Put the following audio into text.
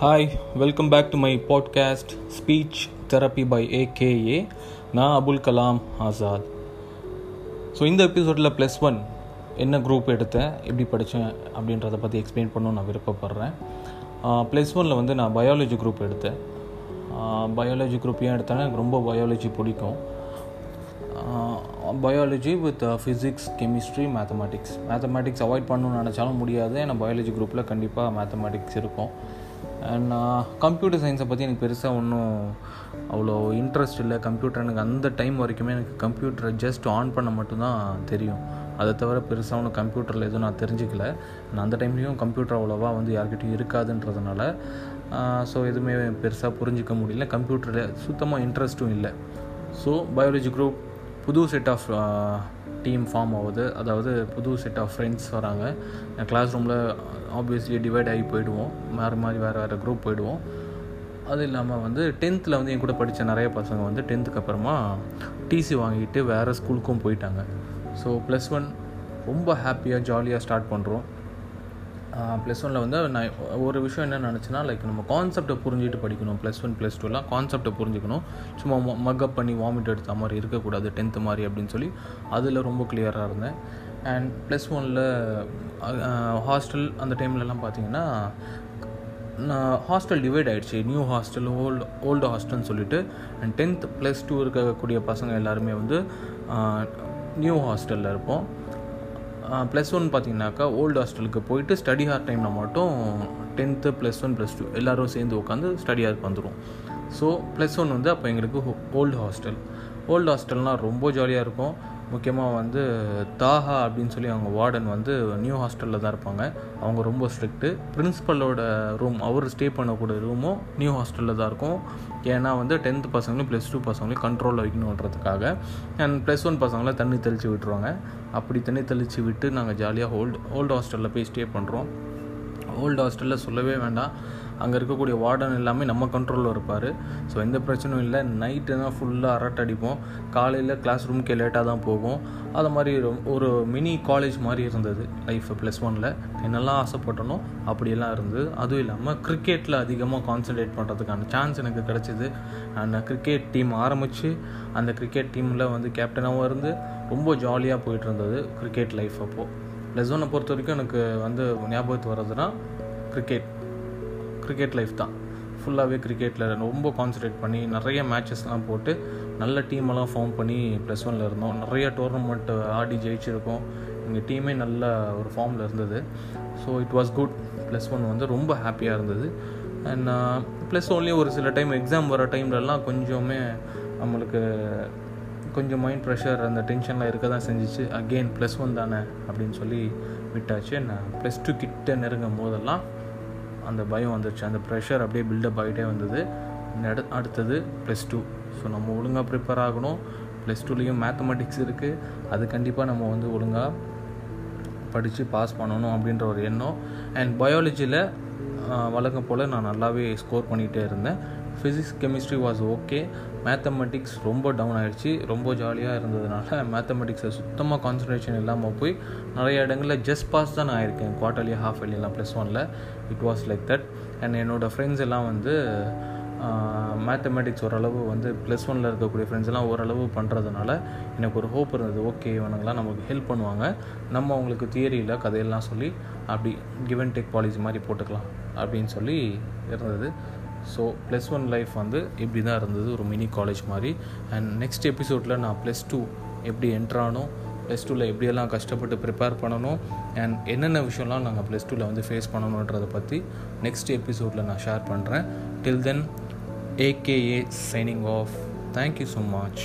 Hi welcome back to my podcast speech therapy by AKA நான் Abul Kalam Azad so இந்த எபிசோடில் plus one என்ன group எடுத்தேன் எப்படி படித்தேன் அப்படின்றத பற்றி எக்ஸ்பிளைன் பண்ணணும்னு நான் விருப்பப்படுறேன். ப்ளஸ் ஒனில் வந்து நான் பயாலஜி குரூப் எடுத்தேன். பயாலஜி குரூப் ஏன் எடுத்தேன்னா எனக்கு ரொம்ப பயாலஜி பிடிக்கும். Biology with physics chemistry mathematics mathematics avoid பண்ணணும்னு நினச்சாலும் முடியாது. ஏன்னா பயாலஜி குரூப்பில் கண்டிப்பாக மேத்தமேட்டிக்ஸ் இருக்கும். அண்ட் கம்ப்யூட்டர் சயின்ஸை பற்றி எனக்கு பெருசாக ஒன்றும் அவ்வளோ இன்ட்ரெஸ்ட் இல்லை. கம்ப்யூட்டர் எனக்கு அந்த டைம் வரைக்குமே எனக்கு கம்ப்யூட்டரை ஜஸ்ட் ஆன் பண்ண மட்டும்தான் தெரியும். அதை தவிர பெருசாக ஒன்று கம்ப்யூட்டரில் எதுவும் நான் தெரிஞ்சுக்கல. நான் அந்த டைம்லேயும் கம்ப்யூட்டர் அவ்வளோவா வந்து யார்கிட்டையும் இருக்காதுன்றதுனால uh, ஸோ எதுவுமே பெருசாக புரிஞ்சிக்க முடியல. கம்ப்யூட்டரில் சுத்தமாக இன்ட்ரெஸ்ட்டும் இல்லை. ஸோ பயாலஜி குரூப் புது செட் ஆஃப் டீம் ஃபார்ம் ஆகுது. அதாவது புது செட் ஆஃப் ஃப்ரெண்ட்ஸ் வராங்க. கிளாஸ் ரூமில் ஆப்வியஸ்லி டிவைட் ஆகி போயிடுவோம். மாறி மாறி வேறு வேறு குரூப் போயிடுவோம். அது இல்லாமல் வந்து டென்த்தில் வந்து என் கூட படித்த நிறைய பசங்க வந்து டென்த்துக்கு அப்புறமா டிசி வாங்கிட்டு வேறு ஸ்கூலுக்கும் போயிட்டாங்க. ஸோ ப்ளஸ் ஒன் ரொம்ப ஹாப்பியாக ஜாலியாக ஸ்டார்ட் பண்ணுறோம் ப்ளஸ் ஒனில் வந்து நான் ஒரு விஷயம் என்ன நினச்சேன்னா லைக் நம்ம கான்செப்டை புரிஞ்சுட்டு படிக்கணும். ப்ளஸ் ஒன் ப்ளஸ் டூலாம் கான்செப்டை புரிஞ்சுக்கணும். சும்மா மக்கப் பண்ணி வாமிட் எடுத்த மாதிரி இருக்கக்கூடாது டென்த்து மாதிரி அப்படின்னு சொல்லி அதில் ரொம்ப கிளியராக இருந்தேன். அண்ட் ப்ளஸ் ஒனில் ஹாஸ்டல் அந்த டைம்லலாம் பார்த்தீங்கன்னா நான் ஹாஸ்டல் டிவைட் ஆகிடுச்சு நியூ ஹாஸ்டல் ஓல்டு ஓல்டு ஹாஸ்டல்னு சொல்லிட்டு. அண்ட் டென்த் ப்ளஸ் டூ இருக்கக்கூடிய பசங்க எல்லாருமே வந்து நியூ ஹாஸ்டலில் இருப்போம். ப்ளஸ் ஒன் பார்த்திங்கனாக்கா ஓல்டு ஹாஸ்டலுக்கு போயிட்டு ஸ்டடி ஹார் டைமில் மட்டும் tenth plus one plus two எல்லோரும் சேர்ந்து உட்காந்து ஸ்டடி ஹாருக்கு வந்துடும் ஸோ ப்ளஸ் ஒன் வந்து அப்போ எங்களுக்கு ஓல்டு ஹாஸ்டல் ஓல்டு ஹாஸ்டல்னால் ரொம்ப ஜாலியாக இருக்கும். முக்கியமாக வந்து தாஹா அப்படின்னு சொல்லி அவங்க வார்டன் வந்து நியூ ஹாஸ்டலில் தான் இருப்பாங்க. அவங்க ரொம்ப ஸ்ட்ரிக்ட்டு பிரின்ஸிபலோட ரூம் அவர் ஸ்டே பண்ணக்கூடிய ரூமும் நியூ ஹாஸ்டலில் தான் இருக்கும். ஏன்னா வந்து டென்த்து பசங்களையும் ப்ளஸ் டூ பசங்களையும் கண்ட்ரோலில் வைக்கணுன்றதுக்காக. அண்ட் ப்ளஸ் ஒன் பசங்களை தண்ணி தெளித்து விட்டுருவாங்க. அப்படி தண்ணி தெளித்து விட்டு நாங்கள் ஜாலியாக ஓல்டு ஓல்டு ஹாஸ்டலில் போய் ஸ்டே பண்ணுறோம் ஓல்டு ஹாஸ்டலில் சொல்லவே வேண்டாம். அங்கே இருக்கக்கூடிய வார்டன் எல்லாமே நம்ம கண்ட்ரோலில் இருப்பார். ஸோ எந்த பிரச்சனையும் இல்லை. நைட்டு தான் ஃபுல்லாக அரட்டை அடிப்போம். காலையில் கிளாஸ் ரூம்க்கே லேட்டாக தான் போகும். அது மாதிரி ஒரு மினி காலேஜ் மாதிரி இருந்தது லைஃப் ப்ளஸ் ஒனில் என்னெல்லாம் ஆசைப்பட்டனோ அப்படியெல்லாம் இருந்தது அதுவும் இல்லாமல் கிரிக்கெட்டில் அதிகமாக கான்சன்ட்ரேட் பண்ணுறதுக்கான சான்ஸ் எனக்கு கிடச்சிது. அந்த கிரிக்கெட் டீம் ஆரம்பித்து அந்த கிரிக்கெட் டீமில் வந்து கேப்டனாகவும் இருந்து ரொம்ப ஜாலியாக போயிட்டு இருந்தது கிரிக்கெட் லைஃப் அப்போது ப்ளஸ் ஒன்னை பொறுத்த வரைக்கும் எனக்கு வந்து ஞாபகத்து வர்றதுன்னா கிரிக்கெட் கிரிக்கெட் லைஃப் தான். ஃபுல்லாகவே கிரிக்கெட்டில் ரொம்ப கான்சன்ட்ரேட் பண்ணி நிறைய மேட்சஸ்லாம் போட்டு நல்ல டீமெல்லாம் ஃபார்ம் பண்ணி ப்ளஸ் ஒனில் இருந்தோம். நிறைய டோர்னமெண்ட் ஆடி ஜெயிச்சிருக்கோம். எங்கள் டீமே நல்ல ஒரு ஃபார்மில் இருந்தது. So it was good plus one வந்து ரொம்ப ஹாப்பியாக இருந்தது. அண்ட் ப்ளஸ் ஒன்லி ஒரு சில டைம் எக்ஸாம் வர டைம்லலாம் கொஞ்சமே நம்மளுக்கு கொஞ்சம் மைண்ட் ப்ரெஷர் அந்த டென்ஷன்லாம் இருக்க தான் செஞ்சிச்சு. அகெயின் ப்ளஸ் ஒன் தானே அப்படின்னு சொல்லி விட்டாச்சு. நான் ப்ளஸ் டூ கிட்ட நெருங்கும் போதெல்லாம் அந்த பயம் வந்துருச்சு. அந்த ப்ரெஷர் அப்படியே பில்டப் ஆகிட்டே வந்தது. அடுத்தது ப்ளஸ் டூ ஸோ நம்ம ஒழுங்காக ப்ரிப்பேர் ஆகணும். ப்ளஸ் டூலேயும் மேத்தமெட்டிக்ஸ் இருக்குது அது கண்டிப்பாக நம்ம வந்து ஒழுங்காக படித்து பாஸ் பண்ணணும் அப்படின்ற ஒரு எண்ணம். அண்ட் பயாலஜியில் வழக்கம் போல் நான் நல்லாவே ஸ்கோர் பண்ணிகிட்டே இருந்தேன். Physics chemistry was okay mathematics ரொம்ப டவுன் ஆகிடுச்சு ரொம்ப ஜாலியாக இருந்ததுனால மேத்தமெட்டிக்ஸை சுத்தமாக கான்சன்ட்ரேஷன் இல்லாமல் போய் நிறைய இடங்களில் ஜஸ்ட் பாஸ் தான் நான் ஆயிருக்கேன் குவார்டர்லி ஹாஃப் இயர்லிலாம் ப்ளஸ் ஒனில் it was like that and என்னோடய ஃப்ரெண்ட்ஸ் எல்லாம் வந்து மேத்தமெட்டிக்ஸ் ஓரளவு வந்து ப்ளஸ் ஒனில் இருக்கக்கூடிய ஃப்ரெண்ட்ஸ் எல்லாம் ஓரளவு பண்ணுறதுனால எனக்கு ஒரு ஹோப் இருந்தது. ஓகே இவனுங்களாம் நமக்கு ஹெல்ப் பண்ணுவாங்க. நம்ம அவங்களுக்கு தியரியில் கதையெல்லாம் சொல்லி அப்படி கிவ் அண்ட் டேக் பாலிசி மாதிரி போட்டுக்கலாம் அப்படின்னு சொல்லி இருந்தது. ஸோ ப்ளஸ் ஒன் லைஃப் வந்து இப்படி தான் இருந்தது? ஒரு மினி காலேஜ் மாதிரி. அண்ட் நெக்ஸ்ட் எபிசோடில் நான் ப்ளஸ் டூ எப்படி என்ட்ரானோ ப்ளஸ் டூவில் எப்படியெல்லாம் கஷ்டப்பட்டு ப்ரிப்பேர் பண்ணணும்? அண்ட் என்னென்ன விஷயம்லாம் நாங்கள் ப்ளஸ் டூவில் வந்து ஃபேஸ் பண்ணணுன்றதை பற்றி நெக்ஸ்ட் எபிசோடில் நான் ஷேர் பண்ணுறேன் till then AKA signing off thank you so much